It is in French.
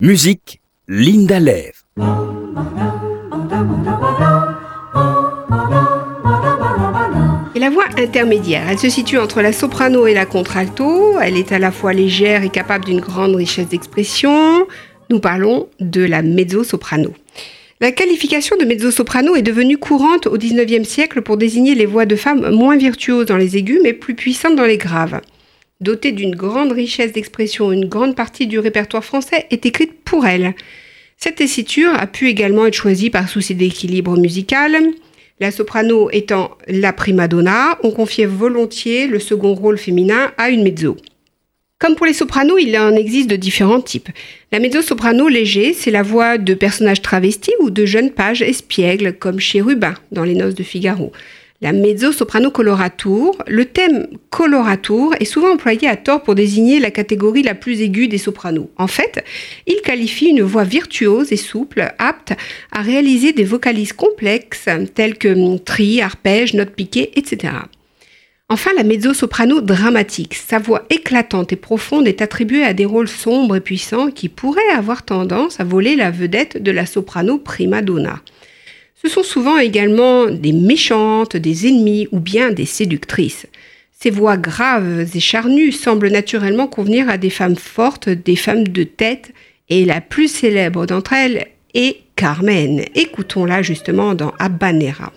Musique, Linda Lev. Et la voix intermédiaire, elle se situe entre la soprano et la contralto. Elle est à la fois légère et capable d'une grande richesse d'expression. Nous parlons de la mezzo-soprano. La qualification de mezzo-soprano est devenue courante au XIXe siècle pour désigner les voix de femmes moins virtuoses dans les aigus mais plus puissantes dans les graves. Dotée d'une grande richesse d'expression, une grande partie du répertoire français est écrite pour elle. Cette tessiture a pu également être choisie par souci d'équilibre musical. La soprano étant la prima donna, on confiait volontiers le second rôle féminin à une mezzo. Comme pour les sopranos, il en existe de différents types. La mezzo-soprano léger, c'est la voix de personnages travestis ou de jeunes pages espiègles, comme chez Rubin dans Les Noces de Figaro. La mezzo-soprano coloratour, le thème coloratour est souvent employé à tort pour désigner la catégorie la plus aiguë des sopranos. En fait, il qualifie une voix virtuose et souple, apte à réaliser des vocalises complexes telles que tri, arpège, notes piquées, etc. Enfin, la mezzo-soprano dramatique. Sa voix éclatante et profonde est attribuée à des rôles sombres et puissants qui pourraient avoir tendance à voler la vedette de la soprano prima donna. Ce sont souvent également des méchantes, des ennemies ou bien des séductrices. Ces voix graves et charnues semblent naturellement convenir à des femmes fortes, des femmes de tête, et la plus célèbre d'entre elles est Carmen. Écoutons-la justement dans Habanera.